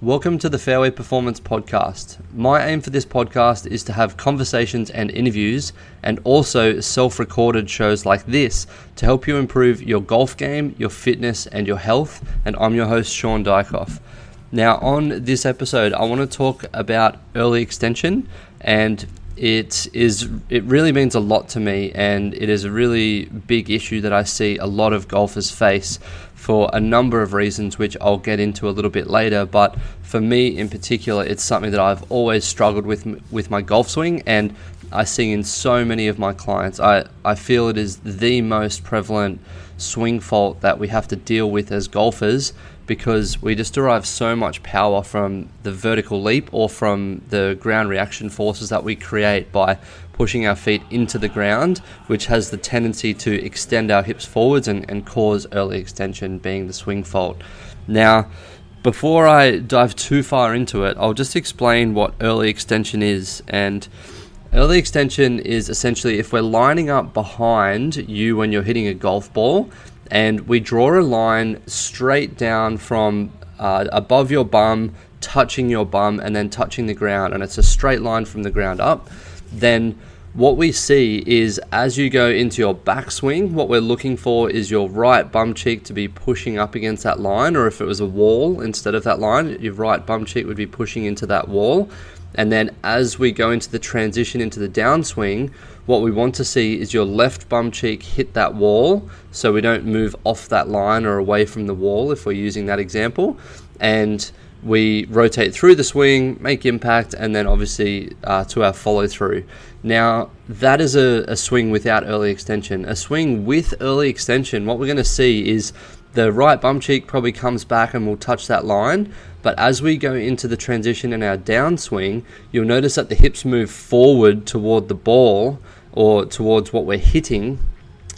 Welcome to the Fairway Performance Podcast. My aim for this podcast is to have conversations and interviews, and also self recorded shows like this to help you improve your golf game, your fitness, and your health. And I'm your host, Shaun Diachkoff. Now, on this episode, I want to talk about early extension, and it is it really means a lot to me, and it is a really big issue that I see a lot of golfers face for a number of reasons, which I'll get into a little bit later. But for me in particular, it's something that I've always struggled with with my golf swing, and I see in so many of my clients. I, I feel it is the most prevalent swing fault that we have to deal with as golfers because we just derive so much power from the vertical leap or from the ground reaction forces that we create by pushing our feet into the ground, which has the tendency to extend our hips forwards and, and cause early extension, being the swing fault. Now, before I dive too far into it, I'll just explain what early extension is. And early extension is essentially if we're lining up behind you when you're hitting a golf ball and we draw a line straight down from uh, above your bum, touching your bum, and then touching the ground, and it's a straight line from the ground up, then what we see is as you go into your backswing, what we're looking for is your right bum cheek to be pushing up against that line, or if it was a wall instead of that line, your right bum cheek would be pushing into that wall. And then as we go into the transition into the downswing, what we want to see is your left bum cheek hit that wall so we don't move off that line or away from the wall if we're using that example. And we rotate through the swing, make impact, and then obviously uh, to our follow through. Now, that is a, a swing without early extension. A swing with early extension, what we're going to see is the right bum cheek probably comes back and will touch that line. But as we go into the transition in our downswing, you'll notice that the hips move forward toward the ball or towards what we're hitting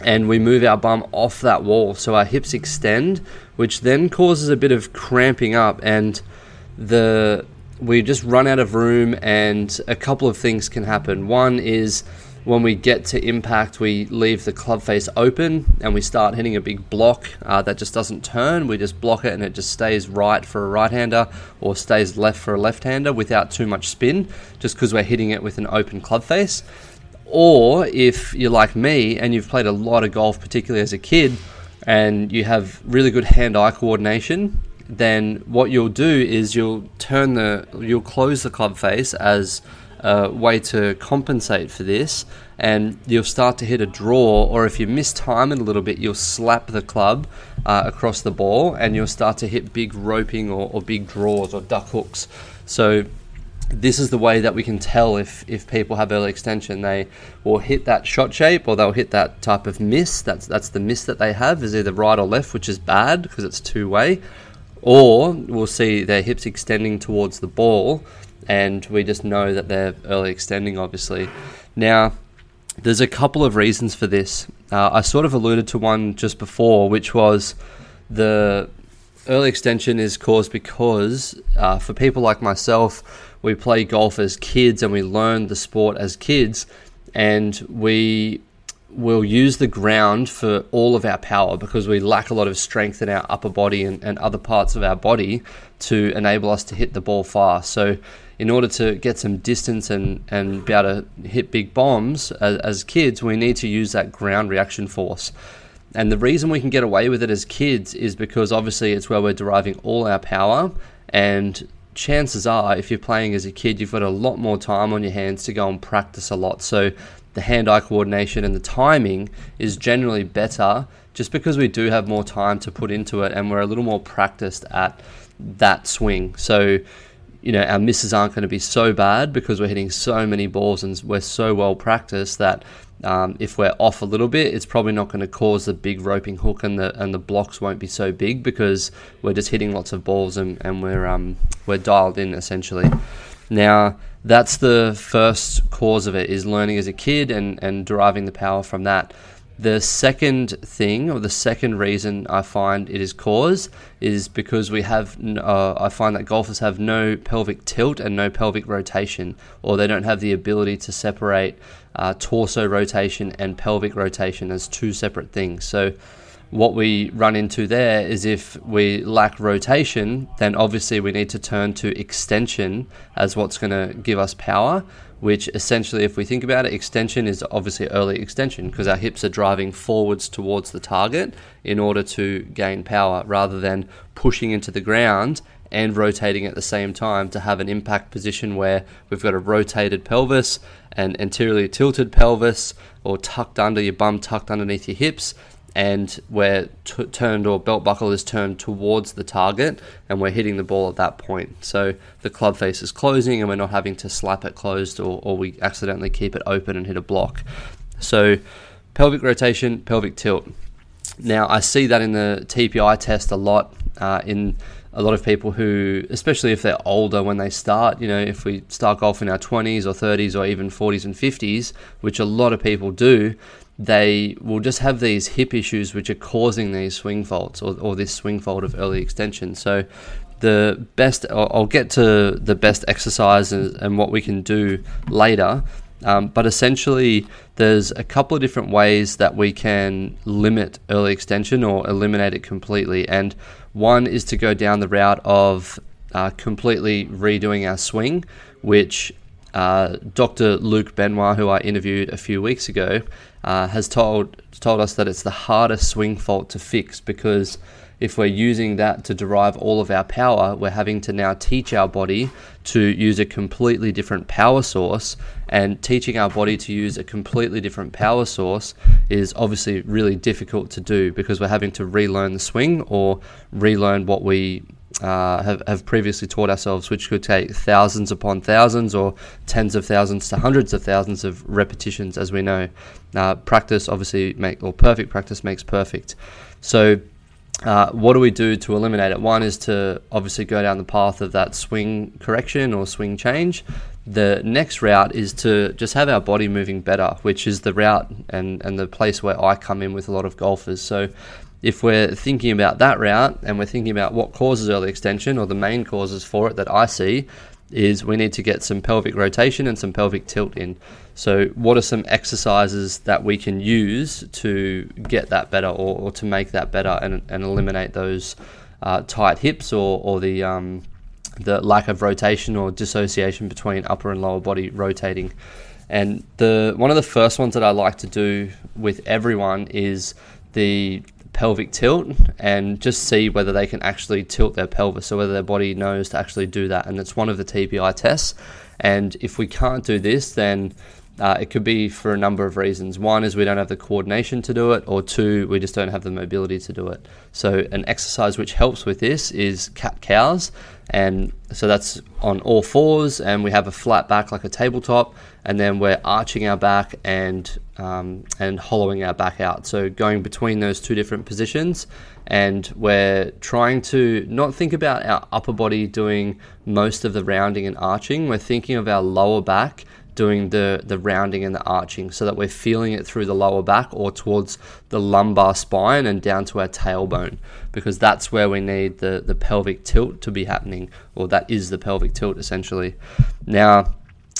and we move our bum off that wall so our hips extend which then causes a bit of cramping up and the we just run out of room and a couple of things can happen. One is when we get to impact we leave the club face open and we start hitting a big block uh, that just doesn't turn. We just block it and it just stays right for a right hander or stays left for a left hander without too much spin just because we're hitting it with an open club face or if you're like me and you've played a lot of golf, particularly as a kid, and you have really good hand-eye coordination, then what you'll do is you'll turn the you'll close the club face as a way to compensate for this, and you'll start to hit a draw. Or if you miss time it a little bit, you'll slap the club uh, across the ball, and you'll start to hit big roping or, or big draws or duck hooks. So this is the way that we can tell if, if people have early extension. They will hit that shot shape or they'll hit that type of miss. That's that's the miss that they have is either right or left, which is bad because it's two way. Or we'll see their hips extending towards the ball, and we just know that they're early extending. Obviously, now there's a couple of reasons for this. Uh, I sort of alluded to one just before, which was the early extension is caused because uh, for people like myself we play golf as kids and we learn the sport as kids, and we will use the ground for all of our power because we lack a lot of strength in our upper body and, and other parts of our body to enable us to hit the ball fast. So, in order to get some distance and, and be able to hit big bombs as, as kids, we need to use that ground reaction force. And the reason we can get away with it as kids is because obviously it's where we're deriving all our power and chances are, if you're playing as a kid, you've got a lot more time on your hands to go and practice a lot. So the hand eye coordination and the timing is generally better just because we do have more time to put into it and we're a little more practiced at that swing. So, you know, our misses aren't going to be so bad because we're hitting so many balls and we're so well practiced that um, if we're off a little bit, it's probably not going to cause the big roping hook and the and the blocks won't be so big because we're just hitting lots of balls and, and we're um, we're dialed in essentially. Now that's the first cause of it is learning as a kid and, and deriving the power from that. The second thing, or the second reason I find it is cause, is because we have, uh, I find that golfers have no pelvic tilt and no pelvic rotation, or they don't have the ability to separate uh, torso rotation and pelvic rotation as two separate things. So, what we run into there is if we lack rotation, then obviously we need to turn to extension as what's going to give us power. Which essentially, if we think about it, extension is obviously early extension because our hips are driving forwards towards the target in order to gain power rather than pushing into the ground and rotating at the same time to have an impact position where we've got a rotated pelvis and anteriorly tilted pelvis or tucked under your bum, tucked underneath your hips, and where t- turned or belt buckle is turned towards the target and we're hitting the ball at that point. So the club face is closing and we're not having to slap it closed or, or we accidentally keep it open and hit a block. So pelvic rotation, pelvic tilt. Now I see that in the TPI test a lot uh, in a lot of people who, especially if they're older when they start, you know, if we start golf in our 20s or 30s or even 40s and 50s, which a lot of people do, they will just have these hip issues which are causing these swing faults or, or this swing fault of early extension. So, the best, I'll get to the best exercises and what we can do later. Um, but essentially, there's a couple of different ways that we can limit early extension or eliminate it completely. And one is to go down the route of uh, completely redoing our swing, which uh, Dr. Luke Benoit, who I interviewed a few weeks ago, uh, has told told us that it's the hardest swing fault to fix because if we're using that to derive all of our power, we're having to now teach our body to use a completely different power source. And teaching our body to use a completely different power source is obviously really difficult to do because we're having to relearn the swing or relearn what we uh, have, have previously taught ourselves, which could take thousands upon thousands or tens of thousands to hundreds of thousands of repetitions, as we know. Uh, practice obviously make or perfect practice makes perfect. So, uh, what do we do to eliminate it? One is to obviously go down the path of that swing correction or swing change. The next route is to just have our body moving better, which is the route and, and the place where I come in with a lot of golfers. So if we're thinking about that route and we're thinking about what causes early extension or the main causes for it that I see, is we need to get some pelvic rotation and some pelvic tilt in. So, what are some exercises that we can use to get that better or, or to make that better and, and eliminate those uh, tight hips or, or the, um, the lack of rotation or dissociation between upper and lower body rotating? And the one of the first ones that I like to do with everyone is the pelvic tilt and just see whether they can actually tilt their pelvis or whether their body knows to actually do that. And it's one of the TPI tests. And if we can't do this, then uh, it could be for a number of reasons. One is we don't have the coordination to do it, or two, we just don't have the mobility to do it. So, an exercise which helps with this is cat cows. And so that's on all fours, and we have a flat back like a tabletop, and then we're arching our back and um, and hollowing our back out. So going between those two different positions, and we're trying to not think about our upper body doing most of the rounding and arching. We're thinking of our lower back doing the, the rounding and the arching so that we're feeling it through the lower back or towards the lumbar spine and down to our tailbone because that's where we need the, the pelvic tilt to be happening or that is the pelvic tilt essentially. Now,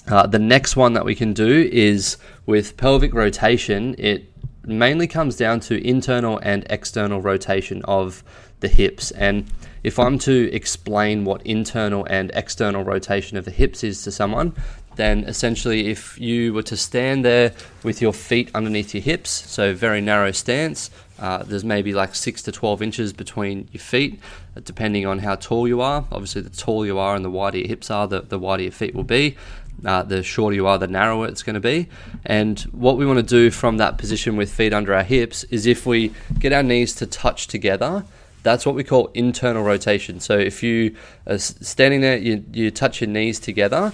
uh, the next one that we can do is with pelvic rotation, it mainly comes down to internal and external rotation of the hips. And if I'm to explain what internal and external rotation of the hips is to someone, then essentially if you were to stand there with your feet underneath your hips, so very narrow stance, uh, there's maybe like 6 to 12 inches between your feet, depending on how tall you are. Obviously, the taller you are and the wider your hips are, the, the wider your feet will be. Uh, the shorter you are, the narrower it's going to be. And what we want to do from that position with feet under our hips is if we get our knees to touch together, that's what we call internal rotation. So if you are standing there, you, you touch your knees together,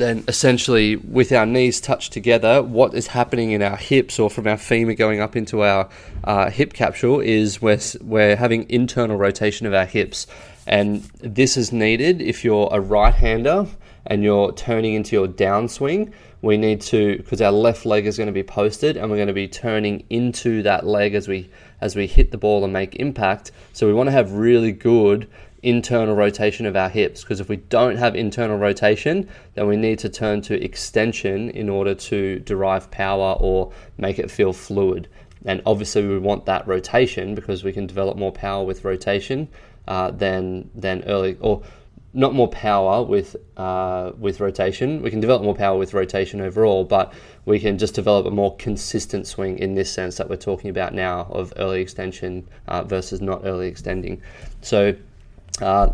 then essentially with our knees touched together, what is happening in our hips or from our femur going up into our uh, hip capsule is we're, we're having internal rotation of our hips. And this is needed if you're a right hander and you're turning into your downswing. We need to, because our left leg is going to be posted and we're going to be turning into that leg as we as we hit the ball and make impact. So we want to have really good internal rotation of our hips because if we don't have internal rotation, then we need to turn to extension in order to derive power or make it feel fluid. and obviously we want that rotation because we can develop more power with rotation uh, than than early or not more power with uh, with rotation. We can develop more power with rotation overall, but we can just develop a more consistent swing in this sense that we're talking about now of early extension uh, versus not early extending. So uh,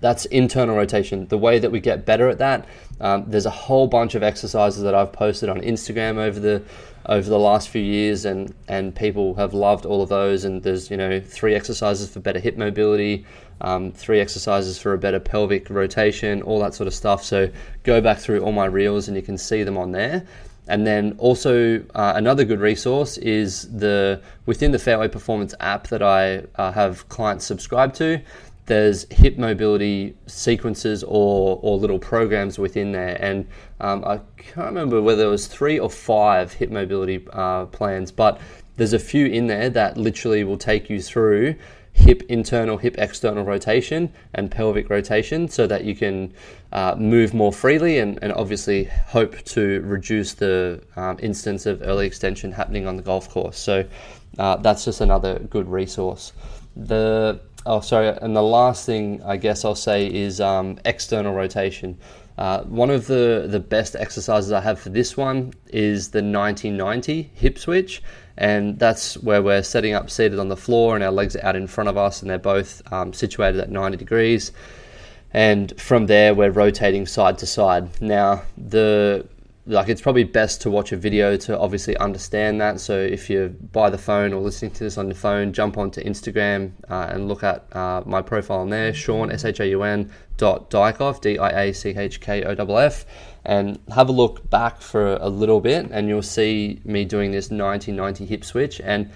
that's internal rotation. The way that we get better at that, um, there's a whole bunch of exercises that I've posted on Instagram over the over the last few years, and and people have loved all of those. And there's you know three exercises for better hip mobility um, three exercises for a better pelvic rotation, all that sort of stuff. So go back through all my reels and you can see them on there. And then also uh, another good resource is the within the Fairway Performance app that I uh, have clients subscribe to. There's hip mobility sequences or, or little programs within there, and um, I can't remember whether it was three or five hip mobility uh, plans, but there's a few in there that literally will take you through hip internal, hip external rotation and pelvic rotation so that you can uh, move more freely and, and obviously hope to reduce the um, instance of early extension happening on the golf course. So uh, that's just another good resource. The oh sorry, and the last thing I guess I'll say is um, external rotation. Uh, one of the, the best exercises I have for this one is the 90-90 hip switch and that's where we're setting up seated on the floor and our legs are out in front of us and they're both um, situated at 90 degrees and from there we're rotating side to side now the like it's probably best to watch a video to obviously understand that. So if you're by the phone or listening to this on your phone jump onto instagram uh, and look at uh, my profile on there shaun s-h-a-u-n dot Diachkoff, d-i-a-c-h-k-o-f-f and have a look back for a little bit and you'll see me doing this 90-90 hip switch. And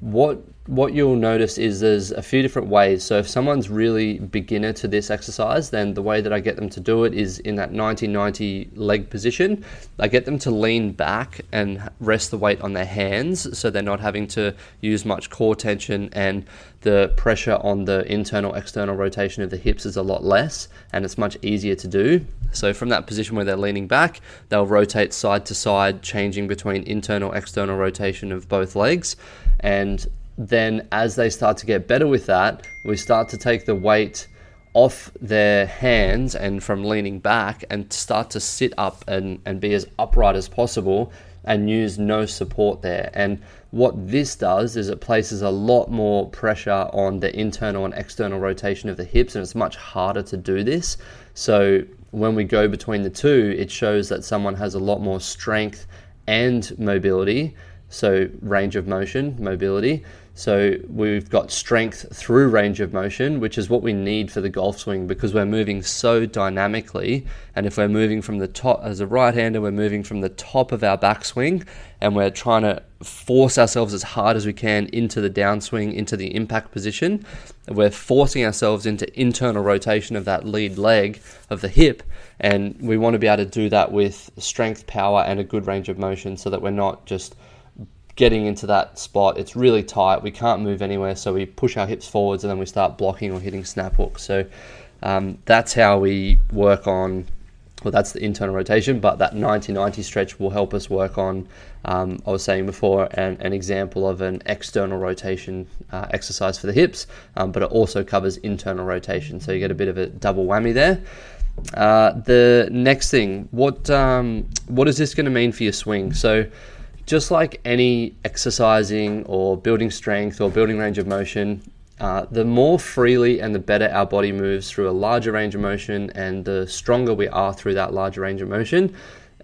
what what you'll notice is there's a few different ways. So if someone's really beginner to this exercise, then the way that I get them to do it is in that 90-90 leg position. I get them to lean back and rest the weight on their hands so they're not having to use much core tension and the pressure on the internal external rotation of the hips is a lot less and it's much easier to do. So from that position where they're leaning back, they'll rotate side to side, changing between internal external rotation of both legs and then as they start to get better with that, we start to take the weight off their hands and from leaning back and start to sit up and, and be as upright as possible and use no support there. And what this does is it places a lot more pressure on the internal and external rotation of the hips, and it's much harder to do this. So when we go between the two, it shows that someone has a lot more strength and mobility. So range of motion, mobility. So we've got strength through range of motion, which is what we need for the golf swing because we're moving so dynamically. And if we're moving from the top, as a right hander, we're moving from the top of our backswing and we're trying to force ourselves as hard as we can into the downswing, into the impact position. We're forcing ourselves into internal rotation of that lead leg of the hip. And we want to be able to do that with strength, power, and a good range of motion so that we're not just getting into that spot. It's really tight. We can't move anywhere, so we push our hips forwards and then we start blocking or hitting snap hooks. So um, that's how we work on. Well, that's the internal rotation, but that 90-90 stretch will help us work on. Um, I was saying before an, an, example of an external rotation uh, exercise for the hips, um, but it also covers internal rotation, so you get a bit of a double whammy there. Uh, the next thing, what um, what is this going to mean for your swing? So just like any exercising or building strength or building range of motion, uh, the more freely and the better our body moves through a larger range of motion, and the stronger we are through that larger range of motion,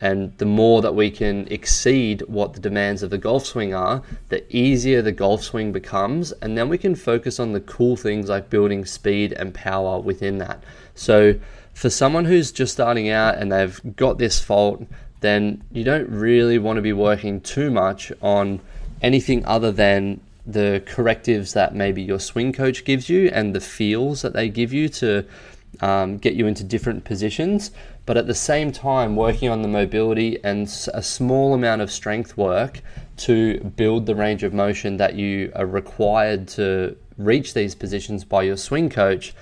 and the more that we can exceed what the demands of the golf swing are, the easier the golf swing becomes, and then we can focus on the cool things like building speed and power within that. So, for someone who's just starting out and they've got this fault, then you don't really want to be working too much on anything other than the correctives that maybe your swing coach gives you and the feels that they give you to um, get you into different positions. But at the same time, working on the mobility and a small amount of strength work to build the range of motion that you are required to reach these positions by your swing coach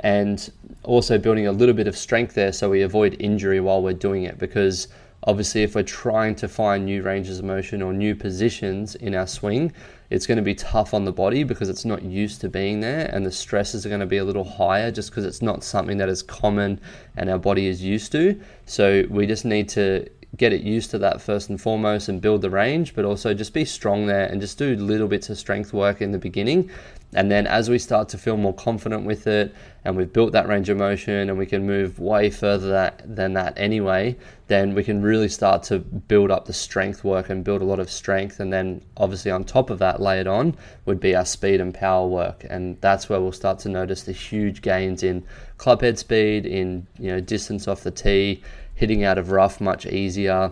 and also building a little bit of strength there so we avoid injury while we're doing it because obviously, if we're trying to find new ranges of motion or new positions in our swing, it's going to be tough on the body because it's not used to being there, and the stresses are going to be a little higher just because it's not something that is common and our body is used to. So, we just need to get it used to that first and foremost and build the range, but also just be strong there and just do little bits of strength work in the beginning. And then as we start to feel more confident with it and we've built that range of motion and we can move way further that, than that anyway, then we can really start to build up the strength work and build a lot of strength. And then obviously on top of that, layered on would be our speed and power work. And that's where we'll start to notice the huge gains in club head speed, in you know distance off the tee, hitting out of rough much easier.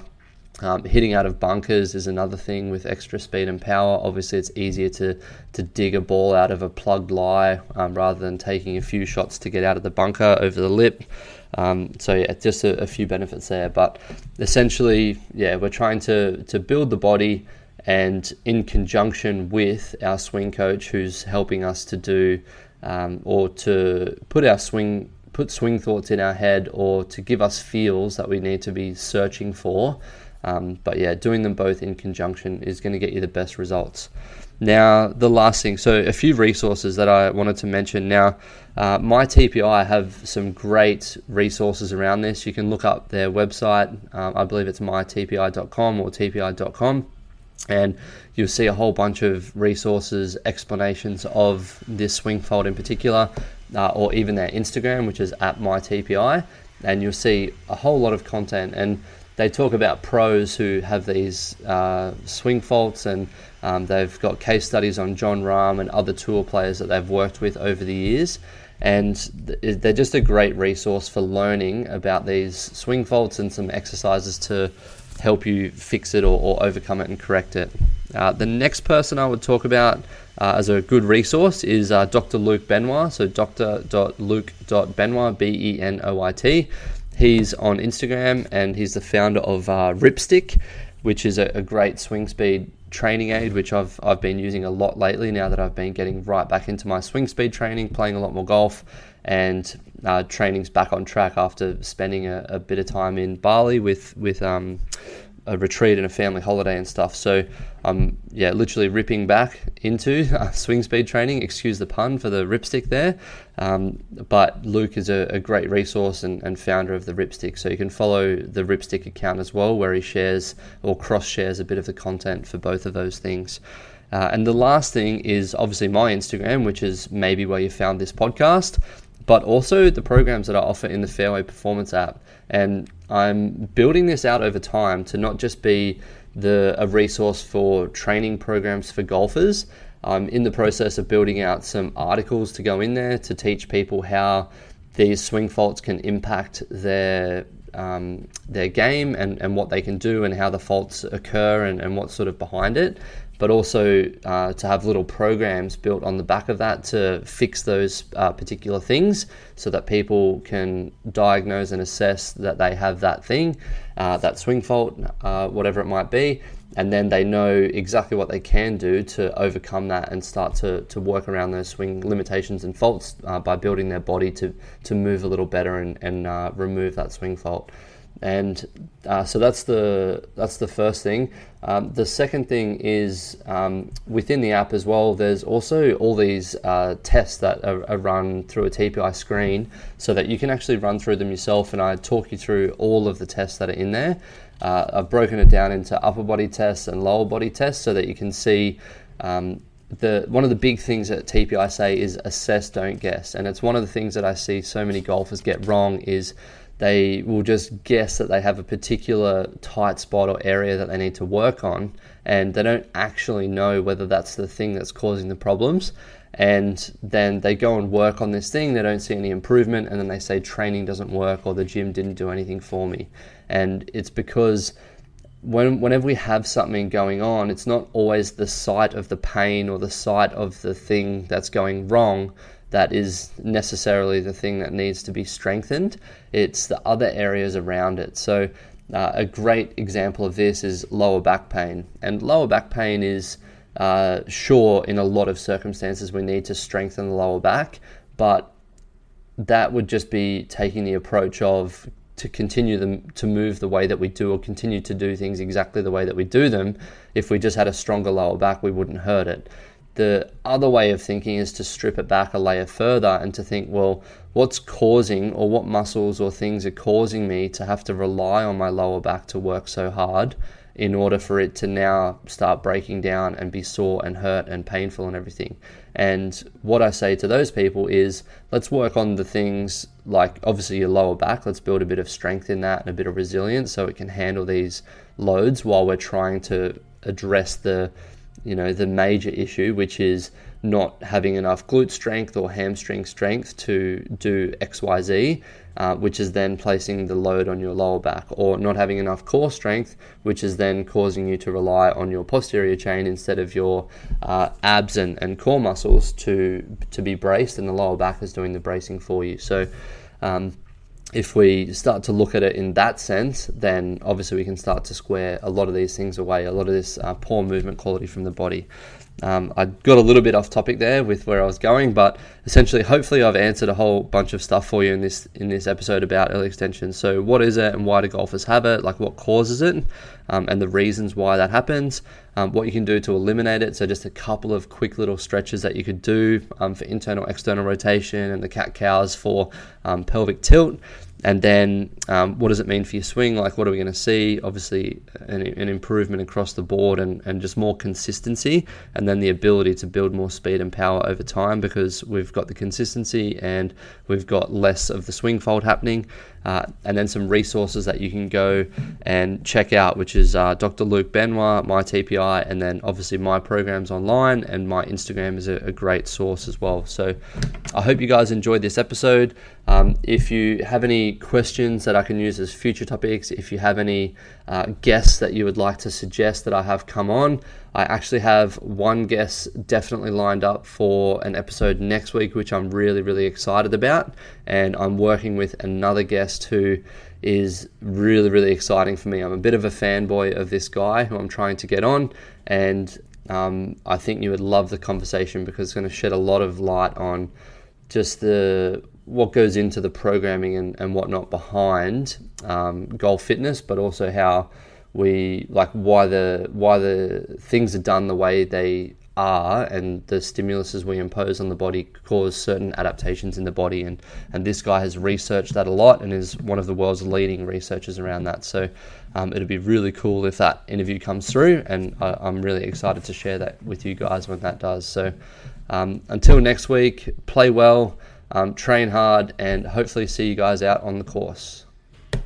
Um, hitting out of bunkers is another thing with extra speed and power. Obviously, it's easier to to dig a ball out of a plugged lie um, rather than taking a few shots to get out of the bunker over the lip. Um, so yeah, just a, a, few benefits there. But essentially, yeah, we're trying to to build the body, and in conjunction with our swing coach, who's helping us to do um, or to put our swing put swing thoughts in our head or to give us feels that we need to be searching for. Um, but yeah, doing them both in conjunction is going to get you the best results. Now, the last thing, so a few resources that I wanted to mention. Now, uh, my TPI have some great resources around this. You can look up their website. Um, I believe it's mytpi.com or tpi.com and you'll see a whole bunch of resources, explanations of this swing fault in particular, uh, or even their Instagram, which is at mytpi, and you'll see a whole lot of content. And they talk about pros who have these uh, swing faults, and um, they've got case studies on Jon Rahm and other tour players that they've worked with over the years. And they're just a great resource for learning about these swing faults and some exercises to help you fix it or, or overcome it and correct it. Uh, the next person I would talk about uh, as a good resource is uh, Dr. Luke Benoit. So dr.luke.benoit, B E N O I T. He's on Instagram and he's the founder of uh, Rypstick, which is a, a, great swing speed training aid, which I've, I've been using a lot lately now that I've been getting right back into my swing speed training, playing a lot more golf, and uh, training's back on track after spending a, a, bit of time in Bali with with um, a retreat and a family holiday and stuff. So I'm yeah literally ripping back into uh, swing speed training. Excuse the pun for the rypstick there, um, but Luke is a, a great resource and, and, founder of the Rypstick. So you can follow the Rypstick account as well, where he shares or cross shares a bit of the content for both of those things. Uh, and the last thing is obviously my Instagram, which is maybe where you found this podcast but also the programs that I offer in the Fairway Performance app. And I'm building this out over time to not just be the a resource for training programs for golfers. I'm in the process of building out some articles to go in there to teach people how these swing faults can impact their um, their game and, and what they can do and how the faults occur and, and what's sort of behind it but also uh, to have little programs built on the back of that to fix those uh, particular things so that people can diagnose and assess that they have that thing, uh, that swing fault, uh, whatever it might be, and then they know exactly what they can do to overcome that and start to, to work around those swing limitations and faults uh, by building their body to, to move a little better and, and uh, remove that swing fault and uh, so that's the that's the first thing. Um, the second thing is um, within the app as well. There's also all these uh, tests that are, are, run through a TPI screen, so that you can actually run through them yourself. And I talk you through all of the tests that are in there. Uh, I've broken it down into upper body tests and lower body tests, so that you can see. Um, the one of the big things that TPI say is assess, don't guess, and it's one of the things that I see so many golfers get wrong is they will just guess that they have a particular tight spot or area that they need to work on, and they don't actually know whether that's the thing that's causing the problems. And then they go and work on this thing, they don't see any improvement, and then they say training doesn't work or the gym didn't do anything for me. And it's because when, whenever we have something going on, it's not always the site of the pain or the site of the thing that's going wrong that is necessarily the thing that needs to be strengthened. It's the other areas around it. So, uh, a great example of this is lower back pain. And lower back pain is, uh, sure, in a lot of circumstances, we need to strengthen the lower back, but that would just be taking the approach of to continue them to move the way that we do or continue to do things exactly the way that we do them. If we just had a stronger lower back, we wouldn't hurt it. The other way of thinking is to strip it back a layer further and to think, well, what's causing or what muscles or things are causing me to have to rely on my lower back to work so hard in order for it to now start breaking down and be sore and hurt and painful and everything. And what I say to those people is let's work on the things like obviously your lower back, let's build a bit of strength in that and a bit of resilience so it can handle these loads while we're trying to address the you know the major issue which is not having enough glute strength or hamstring strength to do xyz uh, which is then placing the load on your lower back or not having enough core strength which is then causing you to rely on your posterior chain instead of your uh, abs and, and core muscles to to be braced and the lower back is doing the bracing for you. So um, if we start to look at it in that sense, then obviously we can start to square a lot of these things away, a lot of this uh, poor movement quality from the body. Um, I got a little bit off topic there with where I was going, but essentially, hopefully, I've answered a whole bunch of stuff for you in this in this episode about early extension. So, what is it, and why do golfers have it? Like, what causes it, um, and the reasons why that happens. Um, what you can do to eliminate it. So, just a couple of quick little stretches that you could do um, for internal external rotation, and the cat cows for um, pelvic tilt. And then, um, what does it mean for your swing? Like, what are we going to see? Obviously, an, an, improvement across the board and, and just more consistency, and then the ability to build more speed and power over time because we've got the consistency and we've got less of the swing fault happening. Uh, and then some resources that you can go and check out, which is uh, Dr. Luke Benoit, my TPI, and then obviously my programs online, and my Instagram is a, a great source as well. So I hope you guys enjoyed this episode. Um, if you have any questions that I can use as future topics, if you have any uh, guests that you would like to suggest that I have come on, I actually have one guest definitely lined up for an episode next week, which I'm really, really excited about. And I'm working with another guest who is really, really exciting for me. I'm a bit of a fanboy of this guy who I'm trying to get on. And um, I think you would love the conversation because it's going to shed a lot of light on just the what goes into the programming and, and whatnot behind um, golf fitness, but also how we like why the why the things are done the way they are and the stimuluses we impose on the body cause certain adaptations in the body. And and this guy has researched that a lot and is one of the world's leading researchers around that. So um, it'd be really cool if that interview comes through and I, am really excited to share that with you guys when that does. So um, until next week play well um, train hard and hopefully see you guys out on the course